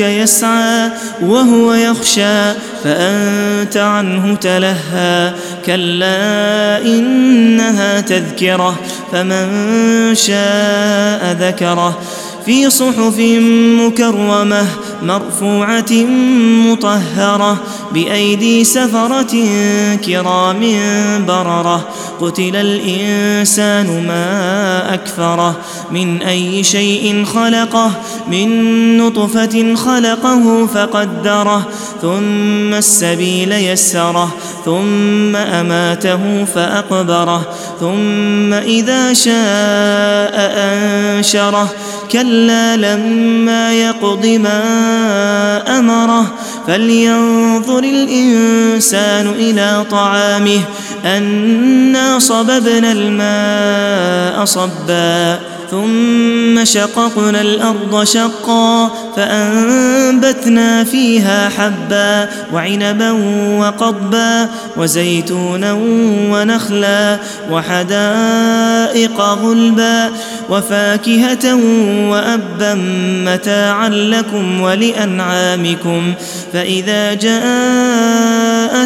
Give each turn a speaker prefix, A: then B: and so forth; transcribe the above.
A: يسعى وهو يخشى فأنت عنه تلهى كلا إنها تذكرة فمن شاء ذكره في صحف مكرمة مرفوعة مطهرة بأيدي سفرة كرام بررة. قتل الإنسان ما أكفره. من أي شيء خلقه؟ من نطفة خلقه فقدره. ثم السبيل يسره. ثم أماته فأقبره. ثم إذا شاء أنشره. كلا لما يقض ما أمره. فلينظر الإنسان إلى طعامه. أنا صببنا الماء صبا. ثم شققنا الأرض شقا فأنبتنا فيها حبا وعنبا وقضبا وزيتونا ونخلا وحدائق غلبا وفاكهة وأبا متاعا لكم ولأنعامكم فإذا جاءت